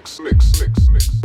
mix, mix, mix, mix.